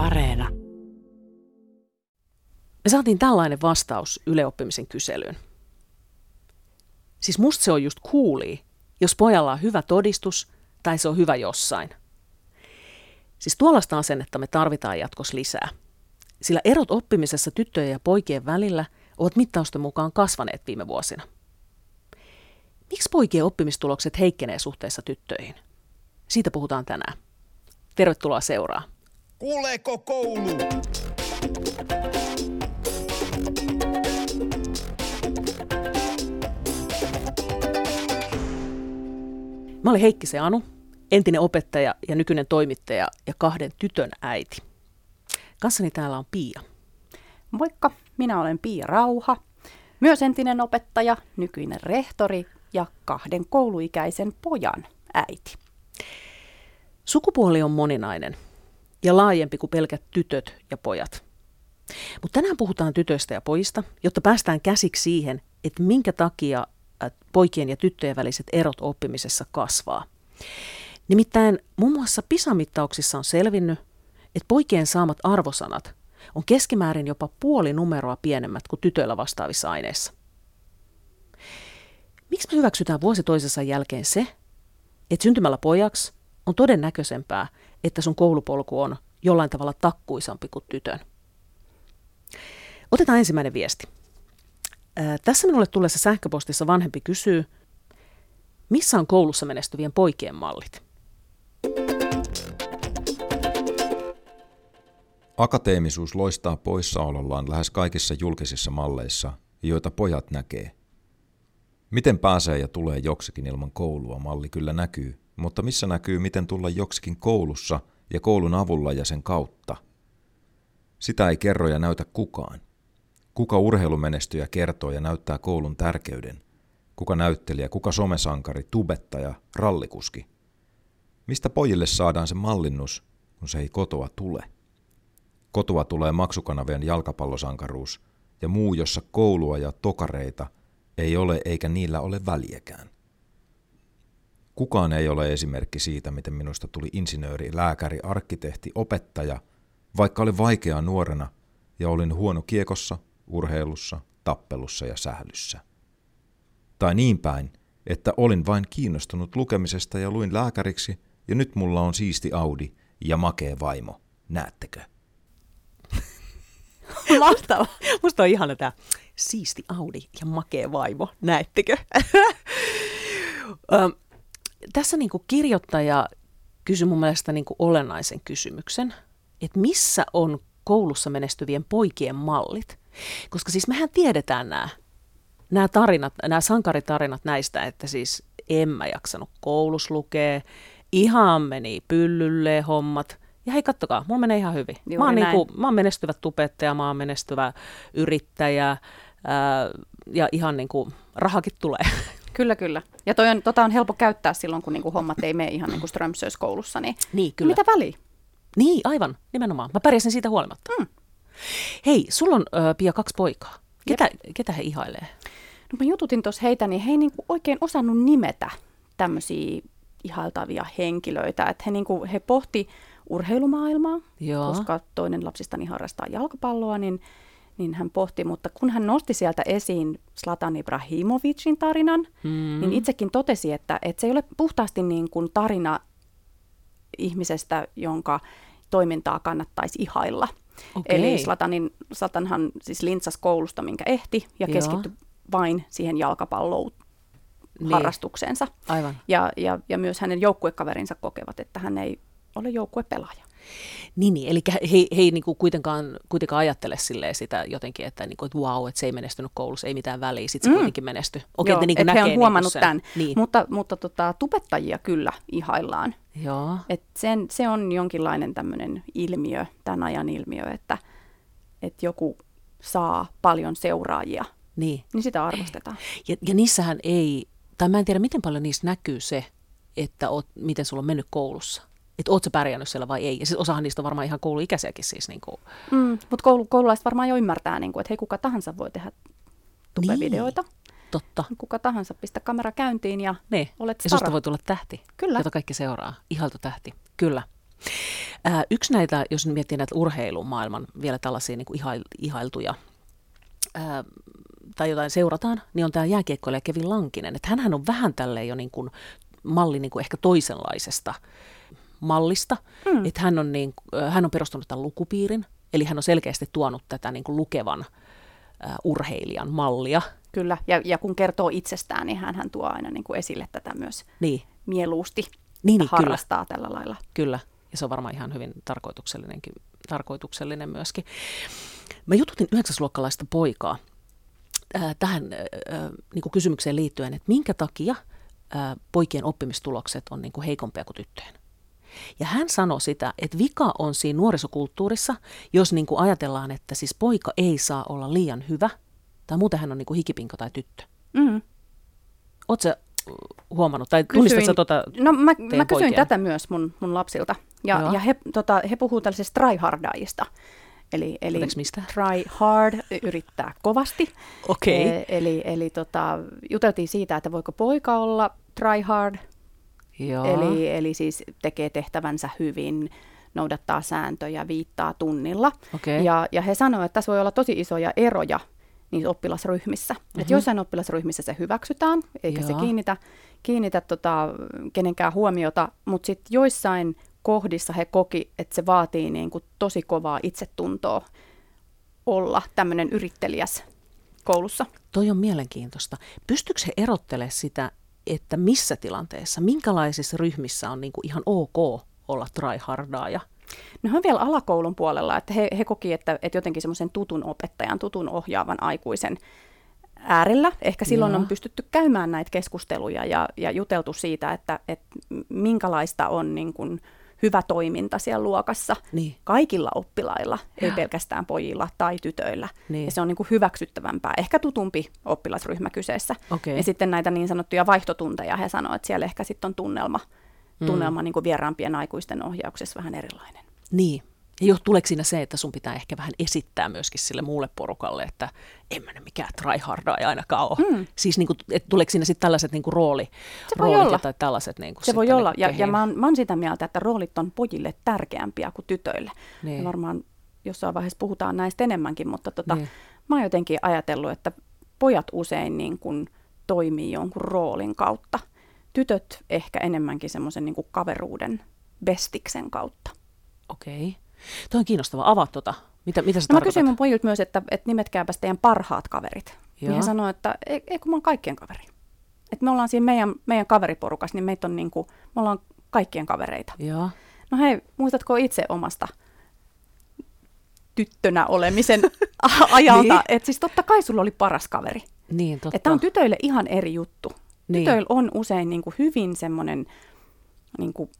Areena. Me saatiin tällainen vastaus yleoppimisen kyselyyn. Siis musta se on just kuuli, jos pojalla on hyvä todistus tai se on hyvä jossain. Siis tuollaista asennetta me tarvitaan jatkossa lisää. Sillä erot oppimisessa tyttöjen ja poikien välillä ovat mittausten mukaan kasvaneet viime vuosina. Miksi poikien oppimistulokset heikkenee suhteessa tyttöihin? Siitä puhutaan tänään. Tervetuloa seuraa. Kuuleeko koulu? Mä olen Heikki se Anu, entinen opettaja ja nykyinen toimittaja ja kahden tytön äiti. Kanssani täällä on Pia. Moikka, minä olen Pia Rauha, myös entinen opettaja, nykyinen rehtori ja kahden kouluikäisen pojan äiti. Sukupuoli on moninainen ja laajempi kuin pelkät tytöt ja pojat. Mutta tänään puhutaan tytöistä ja pojista, jotta päästään käsiksi siihen, että minkä takia poikien ja tyttöjen väliset erot oppimisessa kasvaa. Nimittäin muun muassa PISA-mittauksissa on selvinnyt, että poikien saamat arvosanat on keskimäärin jopa puoli numeroa pienemmät kuin tytöillä vastaavissa aineissa. Miksi me hyväksytään vuosi toisensa jälkeen se, että syntymällä pojaksi on todennäköisempää, että sun koulupolku on jollain tavalla takkuisampi kuin tytön? Otetaan ensimmäinen viesti. Ää, tässä minulle tulleessa sähköpostissa vanhempi kysyy, missä on koulussa menestyvien poikien mallit? Akateemisuus loistaa poissaolollaan lähes kaikissa julkisissa malleissa, joita pojat näkee. Miten pääsee ja tulee joksikin ilman koulua, malli kyllä näkyy, mutta missä näkyy, miten tulla joksikin koulussa ja koulun avulla ja sen kautta? Sitä ei kerro ja näytä kukaan. Kuka urheilumenestyjä kertoo ja näyttää koulun tärkeyden? Kuka näyttelijä, kuka somesankari, tubettaja, rallikuski? Mistä pojille saadaan se mallinnus, kun se ei kotoa tule? Kotoa tulee maksukanavien jalkapallosankaruus ja muu, jossa koulua ja tokareita ei ole eikä niillä ole väliäkään. Kukaan ei ole esimerkki siitä, miten minusta tuli insinööri, lääkäri, arkkitehti, opettaja, vaikka oli vaikeaa nuorena ja olin huono kiekossa, urheilussa, tappelussa ja sählyssä. Tai niin päin, että olin vain kiinnostunut lukemisesta ja luin lääkäriksi ja nyt mulla on siisti Audi ja makee vaimo. Näettekö? Mahtava. Musta on ihana tämä siisti Audi ja makee vaimo. Näettekö? Tässä niin kuin kirjoittaja kysyi mun mielestä niin kuin olennaisen kysymyksen, että missä on koulussa menestyvien poikien mallit? Koska siis mehän tiedetään nämä, nämä tarinat, nämä sankaritarinat näistä, että siis en mä jaksanut koulus lukea, ihan meni pyllylle hommat. Ja hei, kattokaa, mulla menee ihan hyvin. mä oon, niinku, mä oon menestyvä tubettaja, mä oon menestyvä yrittäjä ää, ja ihan niin kuin rahakin tulee. Kyllä, kyllä. Ja toi on, tota on helppo käyttää silloin, kun niinku hommat ei mene ihan niin kuin koulussa. Niin, niin kyllä. mitä väliä? Niin, aivan, nimenomaan. Mä pärjäsin siitä huolimatta. Mm. Hei, sulla on ö, Pia kaksi poikaa. Ketä, ketä he ihailee? No mä jututin tuossa heitä, niin he ei niinku oikein osannut nimetä tämmöisiä ihailtavia henkilöitä. Että he, niinku, he pohti urheilumaailmaa, Joo. koska toinen lapsistani harrastaa jalkapalloa, niin, niin hän pohti. Mutta kun hän nosti sieltä esiin Slatan Ibrahimovicin tarinan, mm. niin itsekin totesi, että, että se ei ole puhtaasti niin kuin tarina ihmisestä, jonka toimintaa kannattaisi ihailla. Okay. Eli Slatanin, Slatanhan siis lintsas koulusta, minkä ehti, ja Joo. keskittyi vain siihen jalkapalloon niin. harrastukseensa. Aivan. Ja, ja, ja myös hänen joukkuekaverinsa kokevat, että hän ei ole joukkuepelaaja. Niin, niin eli he, he ei niin kuin kuitenkaan, kuitenkaan ajattele sitä jotenkin, että, niin kuin, että wow, että se ei menestynyt koulussa, ei mitään väliä, sitten se mm. kuitenkin menestyi. Okei, Joo, että, niin että he on niinku huomannut niin tämän, niin. mutta, mutta tota, tubettajia kyllä ihaillaan. Joo. Et sen, se on jonkinlainen tämmöinen ilmiö, tämän ajan ilmiö, että, että joku saa paljon seuraajia, niin, niin sitä arvostetaan. Ja, ja niissähän ei, tai mä en tiedä miten paljon niissä näkyy se, että oot, miten sulla on mennyt koulussa että ootko pärjännyt siellä vai ei. Ja siis osahan niistä on varmaan ihan kouluikäisiäkin siis. Niin kuin. Mm, mutta koulu, koululaiset varmaan jo ymmärtää, niin kuin, että hei kuka tahansa voi tehdä tubevideoita. Niin. Totta. Kuka tahansa, pistä kamera käyntiin ja niin. olet Ja susta voi tulla tähti, Kyllä. jota kaikki seuraa. Ihaltu tähti. Kyllä. Ää, yksi näitä, jos miettii näitä urheilumaailman vielä tällaisia niin kuin ihailtuja ää, tai jotain seurataan, niin on tämä jääkiekkoilija Kevin Lankinen. Että hänhän on vähän tälleen jo niin kuin malli niin kuin ehkä toisenlaisesta mallista. Mm. Että hän on, niin, hän on perustanut tämän lukupiirin, eli hän on selkeästi tuonut tätä niin kuin lukevan uh, urheilijan mallia. Kyllä, ja, ja kun kertoo itsestään, niin hän, hän tuo aina niin kuin esille tätä myös niin. mieluusti niin, niin, harrastaa kyllä. tällä lailla. Kyllä, ja se on varmaan ihan hyvin tarkoituksellinenkin, tarkoituksellinen myöskin. Mä jututin yhdeksäsluokkalaista poikaa äh, tähän äh, niin kuin kysymykseen liittyen, että minkä takia äh, poikien oppimistulokset on niin kuin heikompia kuin tyttöjen. Ja hän sanoi sitä, että vika on siinä nuorisokulttuurissa, jos niin kuin ajatellaan, että siis poika ei saa olla liian hyvä, tai muuten hän on niin kuin hikipinko tai tyttö. Mm. Oletko huomannut, tai tunnistatko tuota No mä, mä kysyin tätä myös mun, mun lapsilta, ja, ja he, tota, he puhuu tällaisesta tryhardaajista. Eli, eli mistä? try hard, yrittää kovasti. Okay. E, eli eli tota, juteltiin siitä, että voiko poika olla try hard, Joo. Eli, eli siis tekee tehtävänsä hyvin, noudattaa sääntöjä, viittaa tunnilla. Okay. Ja, ja he sanoivat, että tässä voi olla tosi isoja eroja niissä oppilasryhmissä. Mm-hmm. Että joissain oppilasryhmissä se hyväksytään, eikä Joo. se kiinnitä, kiinnitä tota, kenenkään huomiota, mutta sitten joissain kohdissa he koki, että se vaatii niin kuin tosi kovaa itsetuntoa olla tämmöinen yrittelijäs koulussa. Toi on mielenkiintoista. Pystyykö he erottelemaan sitä, että missä tilanteessa, minkälaisissa ryhmissä on niin kuin ihan ok olla tryhardaaja? No on vielä alakoulun puolella, että he, he koki, että, että jotenkin semmoisen tutun opettajan, tutun ohjaavan aikuisen äärellä. Ehkä silloin Joo. on pystytty käymään näitä keskusteluja ja, ja juteltu siitä, että, että minkälaista on niin kuin, hyvä toiminta siellä luokassa niin. kaikilla oppilailla, ja. ei pelkästään pojilla tai tytöillä. Niin. Ja se on niin kuin hyväksyttävämpää, ehkä tutumpi oppilasryhmä kyseessä. Okay. Ja sitten näitä niin sanottuja vaihtotunteja, he sanoivat, että siellä ehkä sitten on tunnelma, mm. tunnelma niin kuin vieraampien aikuisten ohjauksessa vähän erilainen. Niin, ja tuleeko siinä se, että sun pitää ehkä vähän esittää myöskin sille muulle porukalle, että en mä mikään tryharda ei ainakaan ole. Mm. Siis niin kuin, että tuleeko siinä sitten tällaiset niin kuin rooli, se voi olla. tai tällaiset niin kuin Se voi olla, ja, ja mä, oon, mä oon sitä mieltä, että roolit on pojille tärkeämpiä kuin tytöille. Niin. Ja varmaan jossain vaiheessa puhutaan näistä enemmänkin, mutta tota, niin. mä oon jotenkin ajatellut, että pojat usein niin kuin toimii jonkun roolin kautta. Tytöt ehkä enemmänkin semmoisen niin kaveruuden bestiksen kautta. Okei. Okay. Tuo on kiinnostava. Avaa tuota. Mitä, mitä no, Mä kysyin mun pojilta myös, että, että nimetkääpäs teidän parhaat kaverit. Joo. Niin he sanoi, että ei, ei kun mä oon kaikkien kaveri. Että me ollaan siinä meidän, meidän kaveriporukassa, niin meitä on niin kuin, me ollaan kaikkien kavereita. Joo. No hei, muistatko itse omasta tyttönä olemisen ajalta? niin. Että siis totta kai sulla oli paras kaveri. Niin, totta. Että on tytöille ihan eri juttu. Niin. Tytöillä on usein niin kuin hyvin semmoinen niin kuin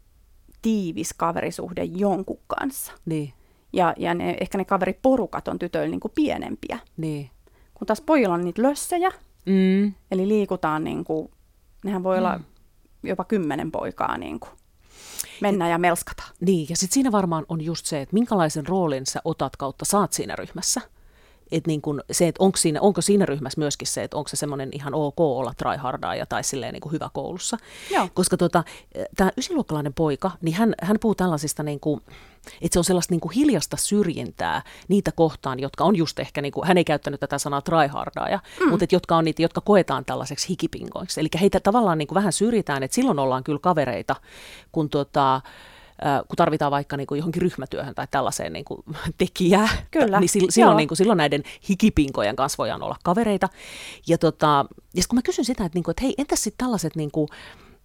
tiivis kaverisuhde jonkun kanssa. Niin. Ja, ja ne, ehkä ne kaveriporukat on tytöillä niin kuin pienempiä. Niin. Kun taas pojilla on niitä lössejä, mm. eli liikutaan, niin kuin, nehän voi mm. olla jopa kymmenen poikaa niin kuin, mennä ja melskata. Niin, ja sitten siinä varmaan on just se, että minkälaisen roolin sä otat kautta saat siinä ryhmässä että niin kun se, että onko siinä, onko siinä ryhmässä myöskin se, että onko se semmoinen ihan ok olla tryhardaaja tai silleen niin kuin hyvä koulussa. Joo. Koska tota, tämä ysiluokkalainen poika, niin hän, hän puhuu tällaisista, niin kuin, että se on sellaista niin kuin hiljasta syrjintää niitä kohtaan, jotka on just ehkä, niin kuin, hän ei käyttänyt tätä sanaa tryhardaaja, mm. mutta että jotka on niitä, jotka koetaan tällaiseksi hikipingoiksi. Eli heitä tavallaan niin kuin vähän syrjitään, että silloin ollaan kyllä kavereita, kun tota, kun tarvitaan vaikka niin kuin johonkin ryhmätyöhön tai tällaiseen niin kuin tekijää, Kyllä. niin silloin, niin kuin, silloin näiden hikipinkojen kanssa voidaan olla kavereita. Ja, tota, ja kun mä kysyn sitä, että, niin kuin, että hei, entäs sitten tällaiset, niin kuin,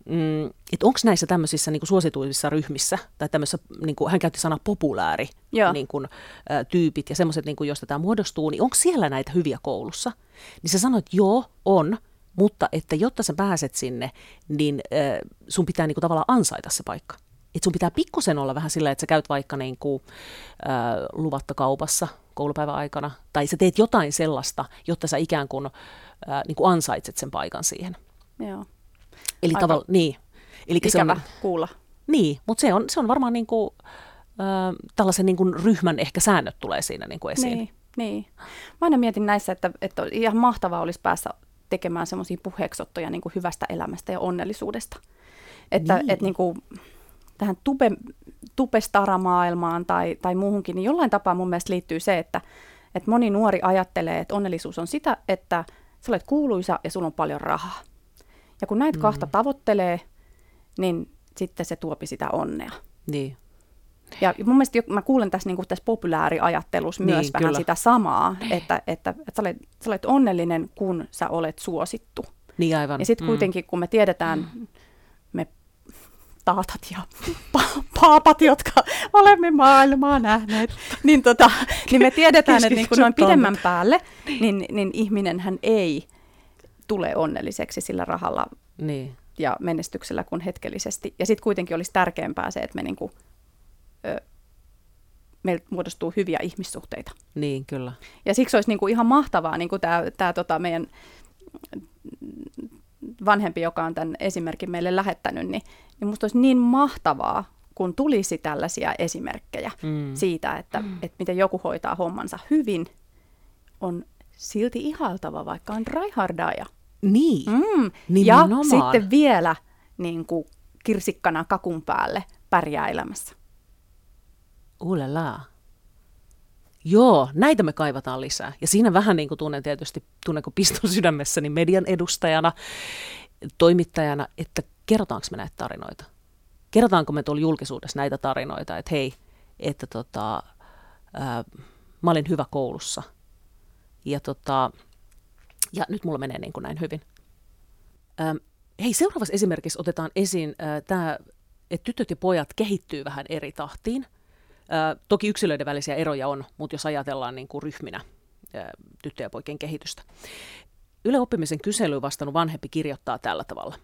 mm, että onko näissä tämmöisissä niin kuin suosituissa ryhmissä, tai tämmöisessä, niin kuin, hän käytti sanaa populääri, niin kuin, ä, tyypit ja semmoiset, niin kuin, joista tämä muodostuu, niin onko siellä näitä hyviä koulussa? Niin sä sanoit, että joo, on, mutta että jotta sä pääset sinne, niin äh, sun pitää niin kuin, tavallaan ansaita se paikka että sun pitää pikkusen olla vähän sillä, että sä käyt vaikka niin kuin, äh, luvatta kaupassa koulupäivän aikana, tai sä teet jotain sellaista, jotta sä ikään kuin, äh, niin kuin ansaitset sen paikan siihen. Joo. Eli tavallaan, niin. Eli se on, kuulla. Niin, mutta se on, se on varmaan niin kuin, äh, tällaisen niin kuin ryhmän ehkä säännöt tulee siinä niin kuin esiin. Niin, niin. Mä aina mietin näissä, että, että ihan mahtavaa olisi päässä tekemään semmoisia puheeksottoja niin kuin hyvästä elämästä ja onnellisuudesta. Että niin. et, niin kuin, tähän tube, tupestaramaailmaan tai, tai muuhunkin, niin jollain tapaa mun mielestä liittyy se, että, että moni nuori ajattelee, että onnellisuus on sitä, että sä olet kuuluisa ja sulla on paljon rahaa. Ja kun näitä mm. kahta tavoittelee, niin sitten se tuopi sitä onnea. Niin. Ja mun mielestä mä kuulen tässä, niin kuin tässä populaariajattelussa niin, myös vähän kyllä. sitä samaa, että, että, että sä, olet, sä olet onnellinen, kun sä olet suosittu. Niin aivan. Ja sitten mm. kuitenkin, kun me tiedetään, me taatat ja pa- paapat, jotka olemme maailmaa nähneet, niin, tota, niin me tiedetään, että niin kun noin pidemmän päälle, niin, niin ihminen hän ei tule onnelliseksi sillä rahalla niin. ja menestyksellä kuin hetkellisesti. Ja sitten kuitenkin olisi tärkeämpää se, että me niin kuin, ö, meiltä muodostuu hyviä ihmissuhteita. Niin, kyllä. Ja siksi olisi niin kuin ihan mahtavaa niin kuin tämä, tämä tota meidän vanhempi, joka on tämän esimerkin meille lähettänyt, niin, niin musta olisi niin mahtavaa, kun tulisi tällaisia esimerkkejä mm. siitä, että, mm. että miten joku hoitaa hommansa hyvin, on silti ihaltava, vaikka on raihardaaja. Niin, mm. Ja sitten vielä niin kuin kirsikkana kakun päälle pärjää elämässä. Ulala. Joo, näitä me kaivataan lisää. Ja siinä vähän niin kuin tunnen tietysti, tunnen kuin piston sydämessäni median edustajana, toimittajana, että kerrotaanko me näitä tarinoita? Kerrotaanko me tuolla julkisuudessa näitä tarinoita, että hei, että tota, ää, mä olin hyvä koulussa. Ja, tota, ja nyt mulla menee niin kuin näin hyvin. Ää, hei, seuraavassa esimerkissä otetaan esiin tämä, että tytöt ja pojat kehittyy vähän eri tahtiin – toki yksilöiden välisiä eroja on, mutta jos ajatellaan niin kuin ryhminä tyttöjen ja poikien kehitystä. Yle oppimisen kyselyyn vastannut vanhempi kirjoittaa tällä tavalla.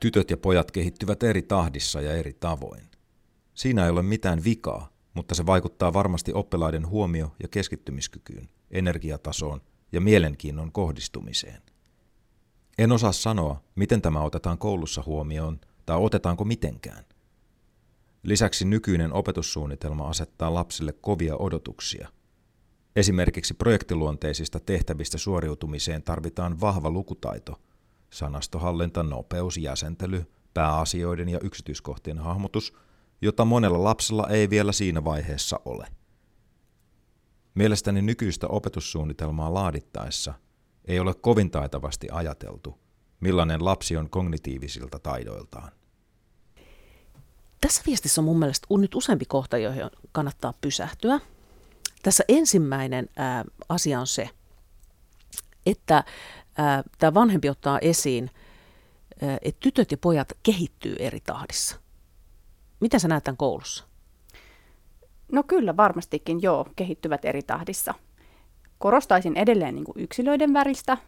Tytöt ja pojat kehittyvät eri tahdissa ja eri tavoin. Siinä ei ole mitään vikaa, mutta se vaikuttaa varmasti oppilaiden huomio- ja keskittymiskykyyn, energiatasoon ja mielenkiinnon kohdistumiseen. En osaa sanoa, miten tämä otetaan koulussa huomioon tai otetaanko mitenkään. Lisäksi nykyinen opetussuunnitelma asettaa lapsille kovia odotuksia. Esimerkiksi projektiluonteisista tehtävistä suoriutumiseen tarvitaan vahva lukutaito, sanastohallinta, nopeus, jäsentely, pääasioiden ja yksityiskohtien hahmotus, jota monella lapsella ei vielä siinä vaiheessa ole. Mielestäni nykyistä opetussuunnitelmaa laadittaessa ei ole kovin taitavasti ajateltu – millainen lapsi on kognitiivisilta taidoiltaan. Tässä viestissä on mun mielestä nyt useampi kohta, joihin kannattaa pysähtyä. Tässä ensimmäinen ää, asia on se, että tämä vanhempi ottaa esiin, ää, että tytöt ja pojat kehittyy eri tahdissa. Mitä sä näet tämän koulussa? No kyllä, varmastikin joo, kehittyvät eri tahdissa. Korostaisin edelleen niin kuin yksilöiden väristä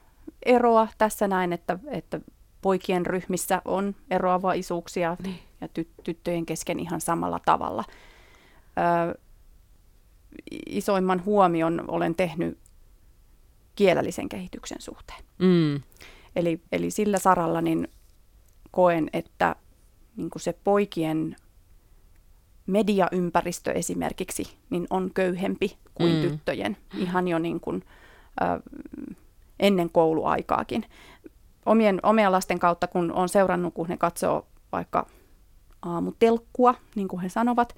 eroa tässä näin, että, että poikien ryhmissä on eroavaisuuksia niin. ja ty- tyttöjen kesken ihan samalla tavalla. Ö, isoimman huomion olen tehnyt kielellisen kehityksen suhteen. Mm. Eli, eli sillä saralla niin koen, että niin kuin se poikien mediaympäristö esimerkiksi niin on köyhempi kuin mm. tyttöjen. Ihan jo niin kuin, ö, ennen kouluaikaakin. Omien, omien lasten kautta, kun on seurannut, kun he katsoo vaikka aamutelkkua, niin kuin he sanovat,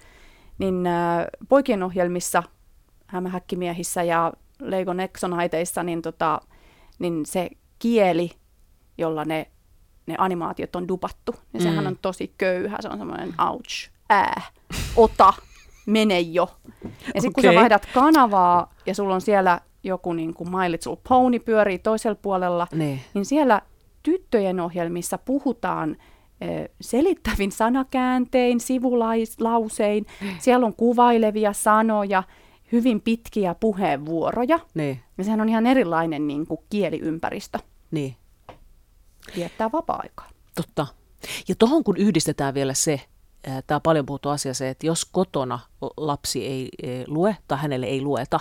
niin äh, poikien ohjelmissa, hämähäkkimiehissä ja Lego Nexonaiteissa, niin, tota, niin se kieli, jolla ne, ne animaatiot on dupattu, niin sehän mm. on tosi köyhä. Se on semmoinen ouch, ää, ota, mene jo. Ja sitten okay. kun sä vaihdat kanavaa ja sulla on siellä joku niin kuin My Little Pony pyörii toisella puolella, ne. niin siellä tyttöjen ohjelmissa puhutaan selittävin sanakääntein, sivulausein. Siellä on kuvailevia sanoja, hyvin pitkiä puheenvuoroja. Ne. Ja sehän on ihan erilainen niin kuin kieliympäristö. Niin. Viettää vapaa-aikaa. Totta. Ja tuohon kun yhdistetään vielä se, tämä paljon puhuttu asia se, että jos kotona lapsi ei lue tai hänelle ei lueta,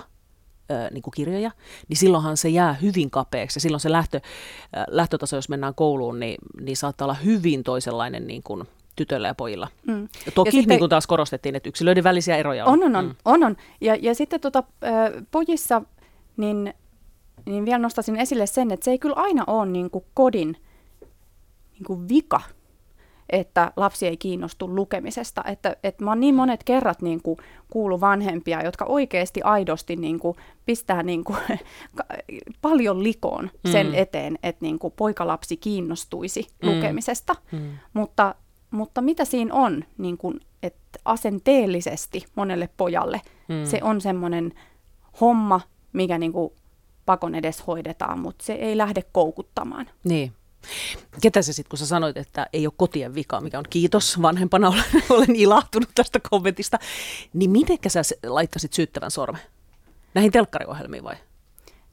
niin kuin kirjoja, niin silloinhan se jää hyvin kapeaksi. Ja silloin se lähtö, lähtötaso, jos mennään kouluun, niin, niin saattaa olla hyvin toisenlainen niin kuin tytöillä ja pojilla. Mm. Toki, ja sitten, niin kuin taas korostettiin, että yksilöiden välisiä eroja on. On, on, on. Mm. on, on. Ja, ja sitten tota, pojissa, niin, niin vielä nostaisin esille sen, että se ei kyllä aina ole niin kuin kodin niin kuin vika, että lapsi ei kiinnostu lukemisesta. Että, että mä oon niin monet kerrat niin kuin kuullut vanhempia, jotka oikeasti aidosti niin kuin pistää niin kuin paljon likoon sen mm. eteen, että niin kuin poikalapsi kiinnostuisi mm. lukemisesta. Mm. Mutta, mutta mitä siinä on, niin kuin, että asenteellisesti monelle pojalle mm. se on semmoinen homma, mikä niin kuin pakon edes hoidetaan, mutta se ei lähde koukuttamaan. Niin. Ketä se sitten, kun sä sanoit, että ei ole kotien vika, mikä on kiitos vanhempana, olen, olen ilahtunut tästä kommentista, niin mitenkä sä laittaisit syyttävän sormen? Näihin telkkariohjelmiin vai?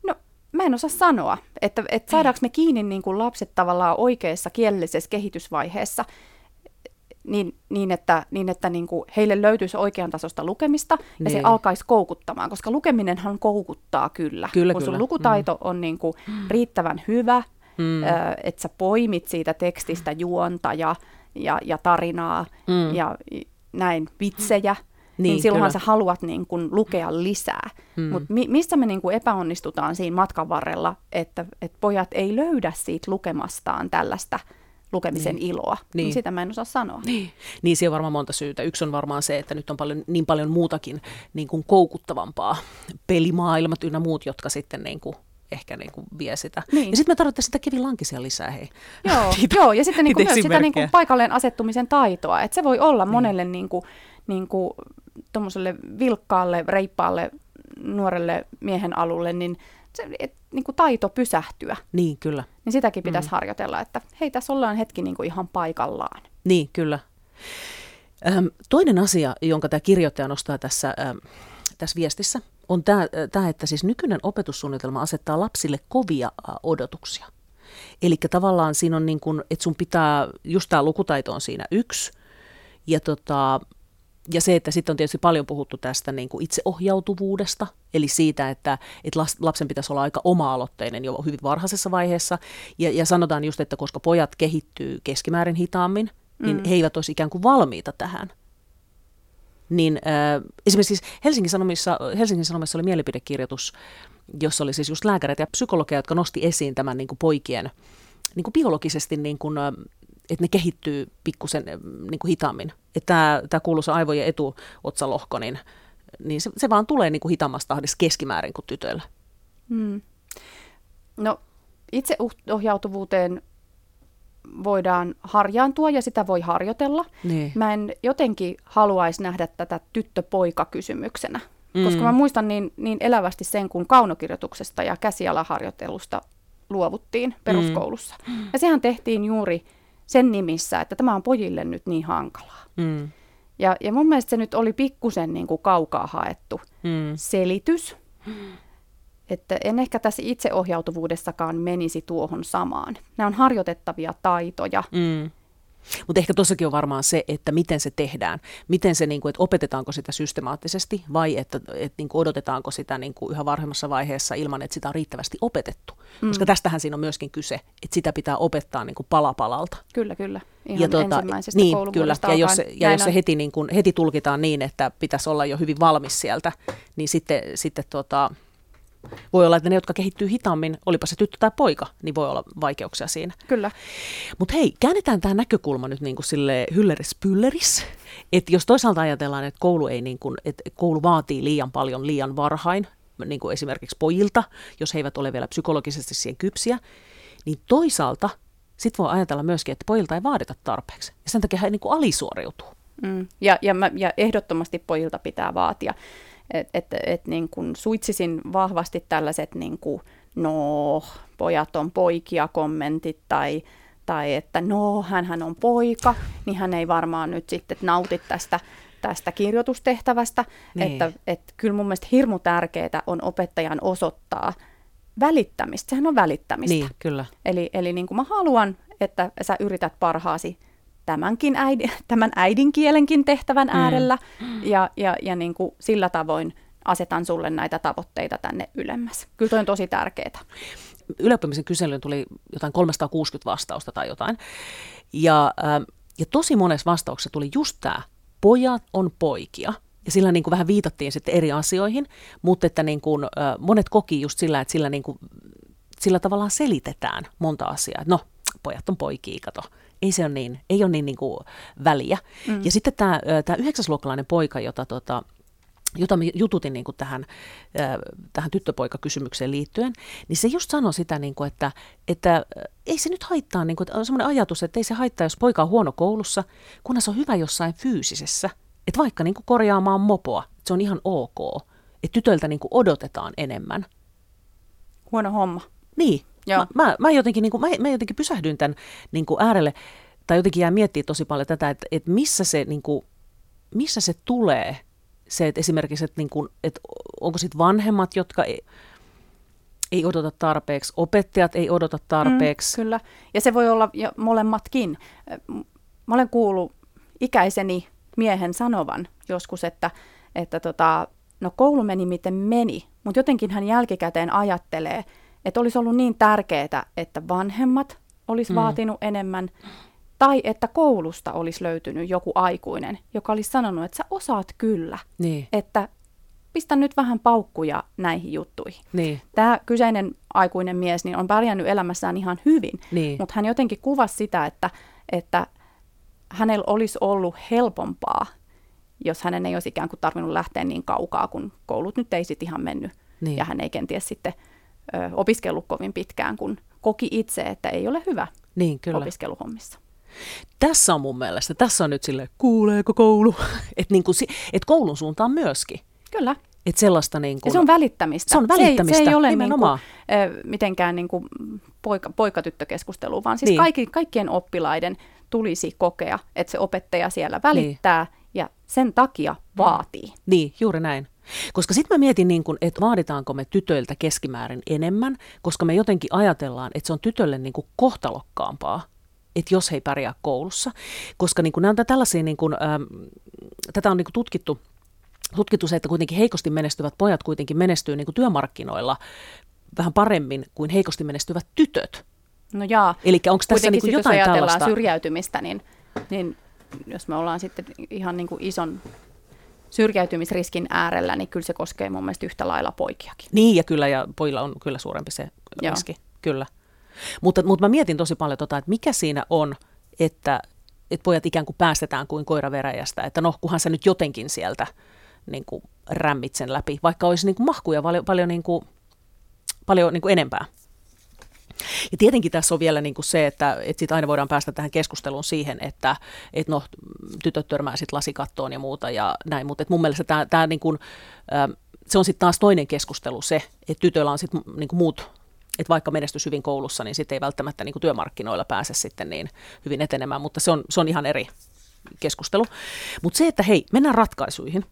No, mä en osaa sanoa, että, että saadaanko me kiinni niin kuin lapset tavallaan oikeassa kielellisessä kehitysvaiheessa, niin, niin että, niin että niin kuin heille löytyisi oikean tasosta lukemista ja niin. se alkaisi koukuttamaan, koska lukeminenhan koukuttaa kyllä. kyllä Kun sun kyllä. lukutaito mm. on niin kuin riittävän hyvä, mm. että sä poimit siitä tekstistä juonta ja, ja, ja tarinaa mm. ja näin vitsejä, niin, niin silloinhan kyllä. sä haluat niin kun lukea lisää. Mm. Mutta mi- missä me niin kun epäonnistutaan siinä matkan varrella, että, että pojat ei löydä siitä lukemastaan tällaista lukemisen niin. iloa, niin. niin sitä mä en osaa sanoa. Niin. niin, siihen on varmaan monta syytä. Yksi on varmaan se, että nyt on paljon, niin paljon muutakin niin kuin koukuttavampaa pelimaailmat ynnä muut, jotka sitten niin kuin ehkä niin kuin vie sitä. Niin. Ja sitten me tarvitaan sitä Kevin Lankisia lisää, hei. Joo, niitä, joo ja sitten niin kuin myös sitä niin kuin paikalleen asettumisen taitoa. Että se voi olla niin. monelle niin kuin, niin kuin, vilkkaalle, reippaalle, nuorelle miehen alulle, niin se, et, niin kuin taito pysähtyä. Niin, kyllä. Niin sitäkin pitäisi mm. harjoitella, että hei, tässä ollaan hetki niin kuin ihan paikallaan. Niin, kyllä. Ähm, toinen asia, jonka tämä kirjoittaja nostaa tässä, ähm, tässä viestissä, on tämä, tämä, että siis nykyinen opetussuunnitelma asettaa lapsille kovia odotuksia. Eli tavallaan siinä on niin kuin, että sun pitää, just tämä lukutaito on siinä yksi, ja, tota, ja se, että sitten on tietysti paljon puhuttu tästä niin kuin itseohjautuvuudesta, eli siitä, että, että lapsen pitäisi olla aika oma-aloitteinen jo hyvin varhaisessa vaiheessa, ja, ja sanotaan just, että koska pojat kehittyy keskimäärin hitaammin, niin mm. he eivät olisi ikään kuin valmiita tähän niin äh, esimerkiksi siis Helsingin, Sanomissa, Helsingin Sanomissa oli mielipidekirjoitus, jossa oli siis just lääkäreitä ja psykologeja, jotka nosti esiin tämän niin kuin poikien niin kuin biologisesti, niin kuin, että ne kehittyy pikkusen niin kuin hitaammin. Että tämä, tämä kuuluisa aivojen etuotsalohko, niin, niin se, se vaan tulee niin kuin hitaammassa tahdissa keskimäärin kuin tytöillä. Hmm. No itseohjautuvuuteen voidaan harjaantua ja sitä voi harjoitella. Niin. Mä en jotenkin haluaisi nähdä tätä tyttö-poika-kysymyksenä, mm. koska mä muistan niin, niin elävästi sen, kun kaunokirjoituksesta ja käsialaharjoittelusta luovuttiin peruskoulussa. Mm. Ja sehän tehtiin juuri sen nimissä, että tämä on pojille nyt niin hankalaa. Mm. Ja, ja mun mielestä se nyt oli pikkusen niin kuin kaukaa haettu mm. selitys. Että en ehkä tässä itseohjautuvuudessakaan menisi tuohon samaan. Nämä on harjoitettavia taitoja. Mm. Mutta ehkä tuossakin on varmaan se, että miten se tehdään. Miten se, niin kuin, että opetetaanko sitä systemaattisesti vai että, että niin kuin odotetaanko sitä niin kuin yhä varhemmassa vaiheessa ilman, että sitä on riittävästi opetettu. Mm. Koska tästähän siinä on myöskin kyse, että sitä pitää opettaa niin kuin pala palalta. Kyllä, kyllä. Ihan ja tuota, niin, kyllä. Ja jos, se, ja jos se heti, niin kuin, heti tulkitaan niin, että pitäisi olla jo hyvin valmis sieltä, niin sitten, sitten tuota, voi olla, että ne, jotka kehittyy hitaammin, olipa se tyttö tai poika, niin voi olla vaikeuksia siinä. Kyllä. Mutta hei, käännetään tämä näkökulma nyt niin kuin sille hylleris pylleris. Että jos toisaalta ajatellaan, että koulu, ei niin kuin, että koulu vaatii liian paljon liian varhain, niin kuin esimerkiksi pojilta, jos he eivät ole vielä psykologisesti siihen kypsiä, niin toisaalta sitten voi ajatella myöskin, että pojilta ei vaadita tarpeeksi. Ja sen takia he niin kuin alisuoriutuu. Mm. Ja, ja, mä, ja ehdottomasti pojilta pitää vaatia että et, et niin kuin suitsisin vahvasti tällaiset niin kuin, no, pojat on poikia kommentit tai, tai että no, hän on poika, niin hän ei varmaan nyt sitten nauti tästä, tästä kirjoitustehtävästä. Niin. Että, että kyllä mun mielestä hirmu tärkeää on opettajan osoittaa välittämistä. Sehän on välittämistä. Niin, kyllä. Eli, eli niin kuin mä haluan, että sä yrität parhaasi tämänkin äidin, tämän äidinkielenkin tehtävän mm. äärellä ja, ja, ja niin kuin sillä tavoin asetan sulle näitä tavoitteita tänne ylemmäs. Kyllä toi on tosi tärkeää. Yleoppimisen kyselyyn tuli jotain 360 vastausta tai jotain. Ja, äh, ja tosi monessa vastauksessa tuli just tämä, pojat on poikia. Ja sillä niin kuin vähän viitattiin sitten eri asioihin, mutta että niin kuin, äh, monet koki just sillä, että sillä, niin kuin, sillä tavallaan selitetään monta asiaa. no, pojat on poikia, kato. Ei se ole niin, ei ole niin, niin kuin väliä. Mm. Ja sitten tämä, tämä yhdeksäsluokkalainen poika, jota tota, jota jututin niin kuin tähän, tähän tyttöpoikakysymykseen liittyen, niin se just sanoi sitä, niin kuin, että, että ei se nyt haittaa, niin kuin, että on semmoinen ajatus, että ei se haittaa, jos poika on huono koulussa, kunnes on hyvä jossain fyysisessä. Että vaikka niin kuin korjaamaan mopoa, se on ihan ok. Että tytöltä niin kuin odotetaan enemmän. Huono homma. Niin. Joo. Mä, mä, mä, jotenkin, niin kuin, mä, mä jotenkin pysähdyin tämän niin kuin äärelle, tai jotenkin jää miettiä tosi paljon tätä, että, että missä, se, niin kuin, missä se tulee, se, että esimerkiksi, että, niin kuin, että onko sitten vanhemmat, jotka ei, ei odota tarpeeksi, opettajat ei odota tarpeeksi. Mm, kyllä, ja se voi olla jo molemmatkin. Mä olen kuullut ikäiseni miehen sanovan joskus, että, että tota, no koulu meni miten meni, mutta jotenkin hän jälkikäteen ajattelee, että olisi ollut niin tärkeää, että vanhemmat olisi mm. vaatinut enemmän, tai että koulusta olisi löytynyt joku aikuinen, joka olisi sanonut, että sä osaat kyllä, niin. että pistä nyt vähän paukkuja näihin juttuihin. Niin. Tämä kyseinen aikuinen mies niin on pärjännyt elämässään ihan hyvin, niin. mutta hän jotenkin kuvasi sitä, että, että hänellä olisi ollut helpompaa, jos hänen ei olisi ikään kuin tarvinnut lähteä niin kaukaa, kun koulut nyt ei sitten ihan mennyt. Niin. Ja hän ei kenties sitten ö, opiskellut kovin pitkään, kun koki itse, että ei ole hyvä niin, kyllä. opiskeluhommissa. Tässä on mun mielestä, tässä on nyt sille kuuleeko koulu, että niinku, et koulun suuntaan myöskin. Kyllä. Että sellaista niin kuin, se on välittämistä. Se on välittämistä, se ei, se ei ole Niin kuin, mitenkään niin kuin poika, poikatyttökeskustelua, vaan siis niin. kaikki, kaikkien oppilaiden tulisi kokea, että se opettaja siellä välittää niin. ja sen takia vaatii. Niin, juuri näin. Koska sitten mä mietin, niin kun, että vaaditaanko me tytöiltä keskimäärin enemmän, koska me jotenkin ajatellaan, että se on tytölle niin kuin kohtalokkaampaa, että jos he ei pärjää koulussa. Koska niin kun, nämä on tällaisia, niin kun, ähm, tätä on niin tutkittu, tutkittu se, että kuitenkin heikosti menestyvät pojat kuitenkin menestyy niin työmarkkinoilla vähän paremmin kuin heikosti menestyvät tytöt. No jaa. Eli onko tässä niin jotain jos tällaista? syrjäytymistä, niin, niin jos me ollaan sitten ihan niin kuin ison syrjäytymisriskin äärellä, niin kyllä se koskee mun mielestä yhtä lailla poikiakin. Niin, ja kyllä, ja pojilla on kyllä suurempi se Joo. riski, kyllä. Mutta, mutta mä mietin tosi paljon tota, että mikä siinä on, että, että pojat ikään kuin päästetään kuin koira veräjästä, että no, kunhan sä nyt jotenkin sieltä niin kuin rämmit sen läpi, vaikka olisi niin kuin mahkuja paljon, paljon, niin kuin, paljon niin kuin enempää. Ja tietenkin tässä on vielä niin kuin se, että, että sit aina voidaan päästä tähän keskusteluun siihen, että, että no, tytöt törmää sitten lasikattoon ja muuta ja näin, mutta mun mielestä tämä, tämä niin kuin, se on sitten taas toinen keskustelu se, että tytöillä on sitten niin kuin muut että vaikka menestys hyvin koulussa, niin sitten ei välttämättä niin kuin työmarkkinoilla pääse sitten niin hyvin etenemään, mutta se on, se on ihan eri keskustelu. Mutta se, että hei, mennään ratkaisuihin.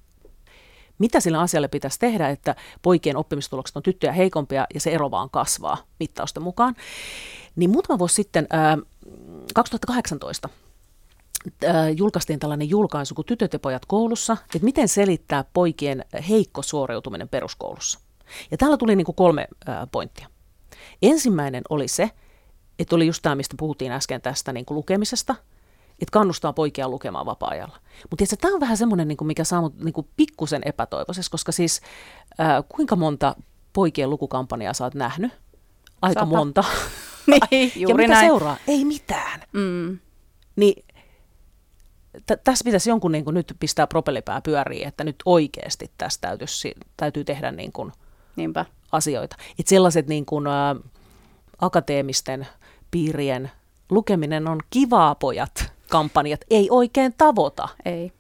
Mitä sillä asialle pitäisi tehdä, että poikien oppimistulokset on tyttöjä heikompia ja se ero vaan kasvaa mittausten mukaan? Niin muutama vuosi sitten, ää, 2018, ää, julkaistiin tällainen julkaisu kuin Tytöt ja pojat koulussa, että miten selittää poikien heikko suoriutuminen peruskoulussa. Ja täällä tuli niin kuin kolme ää, pointtia. Ensimmäinen oli se, että oli just tämä, mistä puhuttiin äsken tästä niin kuin lukemisesta, että kannustaa poikia lukemaan vapaa-ajalla. Mutta tämä on vähän semmoinen, niin kuin mikä saa mut niin pikkusen epätoivoisessa, koska siis ää, kuinka monta poikien lukukampanjaa sä oot nähnyt? Aika Sata. monta. niin, juuri ja mitä näin. seuraa? Ei mitään. Mm. Niin t- tässä pitäisi jonkun niin kuin nyt pistää propellipää pyöriin, että nyt oikeasti tässä täytyy, täytyy tehdä niin kuin Niinpä asioita. Että sellaiset niin kuin, ä, akateemisten piirien lukeminen on kivaa pojat kampanjat, ei oikein tavoita. Ei,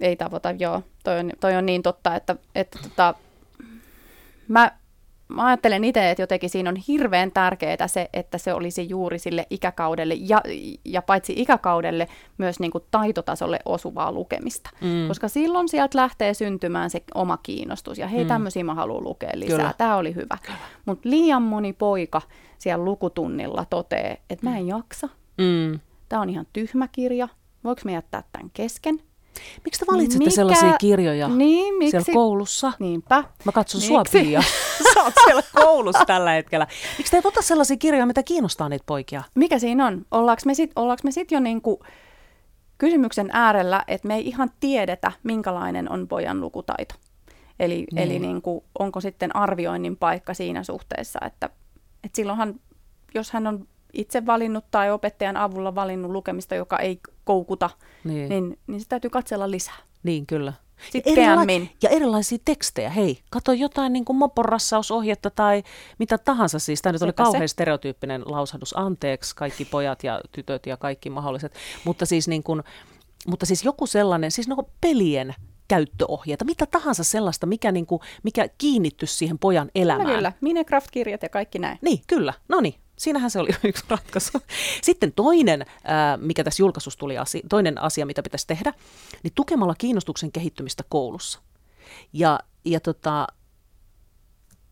ei tavoita, joo. Toi on, toi on niin totta, että, että tota, mä mä ajattelen itse, että jotenkin siinä on hirveän tärkeää se, että se olisi juuri sille ikäkaudelle ja, ja paitsi ikäkaudelle myös niin kuin taitotasolle osuvaa lukemista. Mm. Koska silloin sieltä lähtee syntymään se oma kiinnostus ja hei mm. tämmöisiä mä haluan lukea lisää, Kyllä. tämä oli hyvä. Mutta liian moni poika siellä lukutunnilla toteaa, että mä en jaksa, mm. Tämä on ihan tyhmä kirja, voiko me jättää tämän kesken? Miksi te valitsette Mikä? sellaisia kirjoja niin, miksi? siellä koulussa? Niinpä. Mä katson miksi? sua, Pia. Sä oot siellä koulussa tällä hetkellä. Miksi te et ota sellaisia kirjoja, mitä kiinnostaa niitä poikia? Mikä siinä on? Ollaanko me sitten sit jo niinku kysymyksen äärellä, että me ei ihan tiedetä, minkälainen on pojan lukutaito? Eli, niin. eli niinku, onko sitten arvioinnin paikka siinä suhteessa, että, että silloinhan, jos hän on itse valinnut tai opettajan avulla valinnut lukemista, joka ei koukuta, niin, niin, niin se täytyy katsella lisää. Niin, kyllä. Sitkeämmin. Ja erilaisia tekstejä. Hei, kato jotain niin kuin moporrassausohjetta tai mitä tahansa. Siis tämä nyt oli kauhean se. stereotyyppinen lausahdus. Anteeksi kaikki pojat ja tytöt ja kaikki mahdolliset. Mutta siis, niin kuin, mutta siis joku sellainen, siis no pelien käyttöohjeita, mitä tahansa sellaista, mikä, niin kuin, mikä kiinnittyy siihen pojan elämään. Kyllä, kyllä. Minecraft-kirjat ja kaikki näin. Niin, kyllä. No niin, siinähän se oli yksi ratkaisu. Sitten toinen, mikä tässä julkaisussa tuli, asia, toinen asia, mitä pitäisi tehdä, niin tukemalla kiinnostuksen kehittymistä koulussa. Ja, ja tota,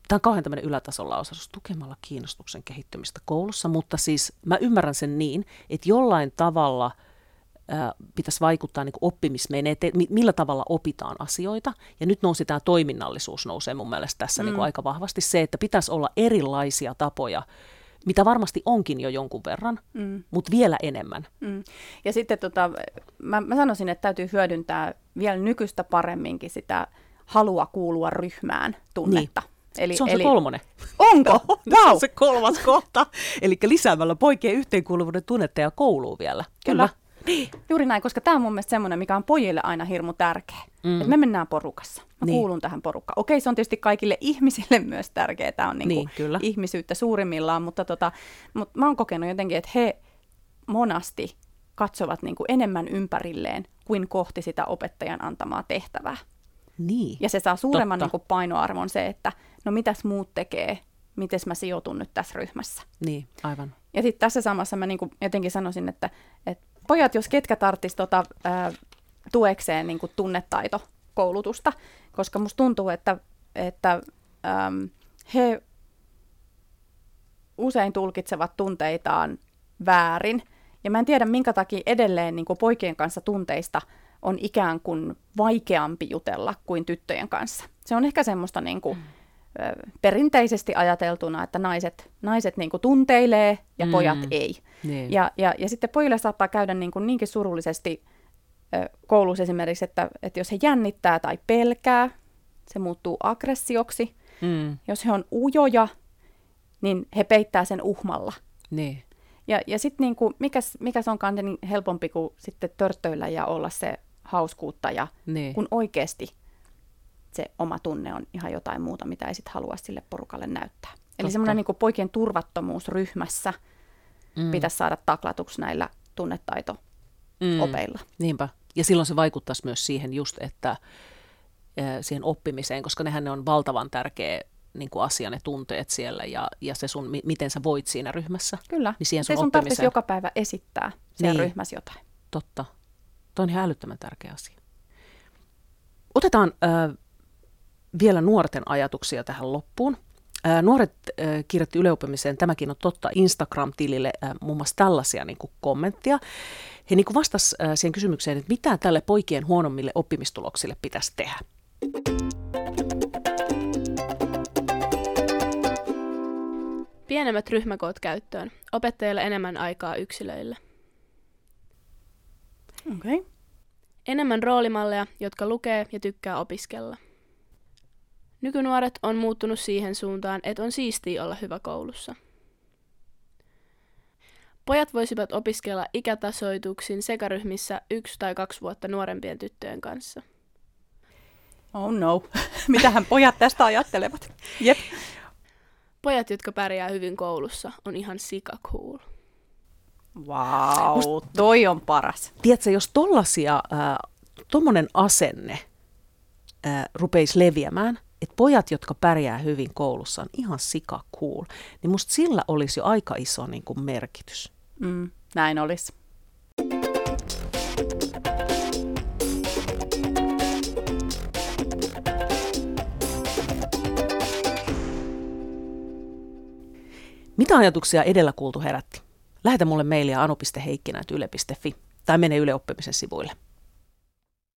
Tämä on kauhean tämmöinen ylätason lausaus, tukemalla kiinnostuksen kehittymistä koulussa, mutta siis mä ymmärrän sen niin, että jollain tavalla – pitäisi vaikuttaa niin oppimismenetelmiin, millä tavalla opitaan asioita. Ja nyt nousi tämä toiminnallisuus nousee mun mielestä tässä mm. niin aika vahvasti. Se, että pitäisi olla erilaisia tapoja mitä varmasti onkin jo jonkun verran, mm. mutta vielä enemmän. Mm. Ja sitten tota, mä, mä sanoisin, että täytyy hyödyntää vielä nykyistä paremminkin sitä halua kuulua ryhmään tunnetta. Niin. Eli, se on eli... se kolmonen. Onko? wow. Se on se kolmas kohta. Eli lisäämällä poikien yhteenkuuluvuuden tunnetta ja kouluun vielä. Kyllä. Kyllä. Niin. Juuri näin, koska tämä on mun mielestä semmoinen, mikä on pojille aina hirmu tärkeä. Mm. Me mennään porukassa. Mä niin. kuulun tähän porukkaan. Okei, se on tietysti kaikille ihmisille myös tärkeää. Tämä on niinku niin, kyllä. ihmisyyttä suurimmillaan, mutta, tota, mutta mä oon kokenut jotenkin, että he monasti katsovat niin kuin enemmän ympärilleen kuin kohti sitä opettajan antamaa tehtävää. Niin. Ja se saa suuremman niin kuin painoarvon se, että no mitäs muut tekee, miten mä sijoitun nyt tässä ryhmässä. Niin, aivan. Ja sitten tässä samassa mä niin kuin jotenkin sanoisin, että, että pojat, jos ketkä tarttis tota, ää, tuekseen niin kuin tunnetaitokoulutusta, koska musta tuntuu, että, että äm, he usein tulkitsevat tunteitaan väärin. Ja mä en tiedä, minkä takia edelleen niin kuin poikien kanssa tunteista on ikään kuin vaikeampi jutella kuin tyttöjen kanssa. Se on ehkä semmoista niin kuin, mm perinteisesti ajateltuna, että naiset, naiset niin kuin tunteilee ja mm. pojat ei. Niin. Ja, ja, ja sitten pojille saattaa käydä niin kuin niinkin surullisesti koulussa esimerkiksi, että, että jos he jännittää tai pelkää, se muuttuu aggressioksi. Mm. Jos he on ujoja, niin he peittää sen uhmalla. Niin. Ja, ja sitten niin kuin, mikä, mikä se onkaan niin helpompi kuin sitten törttöillä ja olla se hauskuuttaja, niin. kun oikeasti se oma tunne on ihan jotain muuta, mitä ei sitten halua sille porukalle näyttää. Totta. Eli semmoinen niin poikien turvattomuus ryhmässä mm. pitäisi saada taklatuksi näillä tunnetaito-opeilla. Mm. Niinpä. Ja silloin se vaikuttaisi myös siihen just, että siihen oppimiseen, koska nehän ne on valtavan tärkeä niin kuin asia, ne tunteet siellä ja, ja se sun, miten sä voit siinä ryhmässä. Kyllä, niin siihen sun, sun tarvitsisi joka päivä esittää siellä niin. ryhmässä jotain. Totta. Tuo on ihan älyttömän tärkeä asia. Otetaan äh, vielä nuorten ajatuksia tähän loppuun. Nuoret kirjoitti yleoppimiseen, tämäkin on totta, Instagram-tilille muun muassa tällaisia niin kuin kommenttia. He niin vastasivat siihen kysymykseen, että mitä tälle poikien huonommille oppimistuloksille pitäisi tehdä. Pienemmät ryhmäkoot käyttöön. Opettajille enemmän aikaa yksilöille. Okay. Enemmän roolimalleja, jotka lukee ja tykkää opiskella. Nykynuoret on muuttunut siihen suuntaan, että on siistiä olla hyvä koulussa. Pojat voisivat opiskella ikätasoituksin sekaryhmissä yksi tai kaksi vuotta nuorempien tyttöjen kanssa. Oh no, mitähän pojat tästä ajattelevat? Jep. Pojat, jotka pärjää hyvin koulussa, on ihan sika cool. Wow, Must, toi on paras. Tiedätkö, jos tollasia, äh, tommonen asenne äh, rupeisi leviämään, että pojat, jotka pärjää hyvin koulussa, on ihan sika cool, niin musta sillä olisi jo aika iso niin kuin merkitys. Mm, näin olisi. Mitä ajatuksia edellä kuultu herätti? Lähetä mulle mailia anu.heikkinä.yle.fi tai mene Yle Oppimisen sivuille.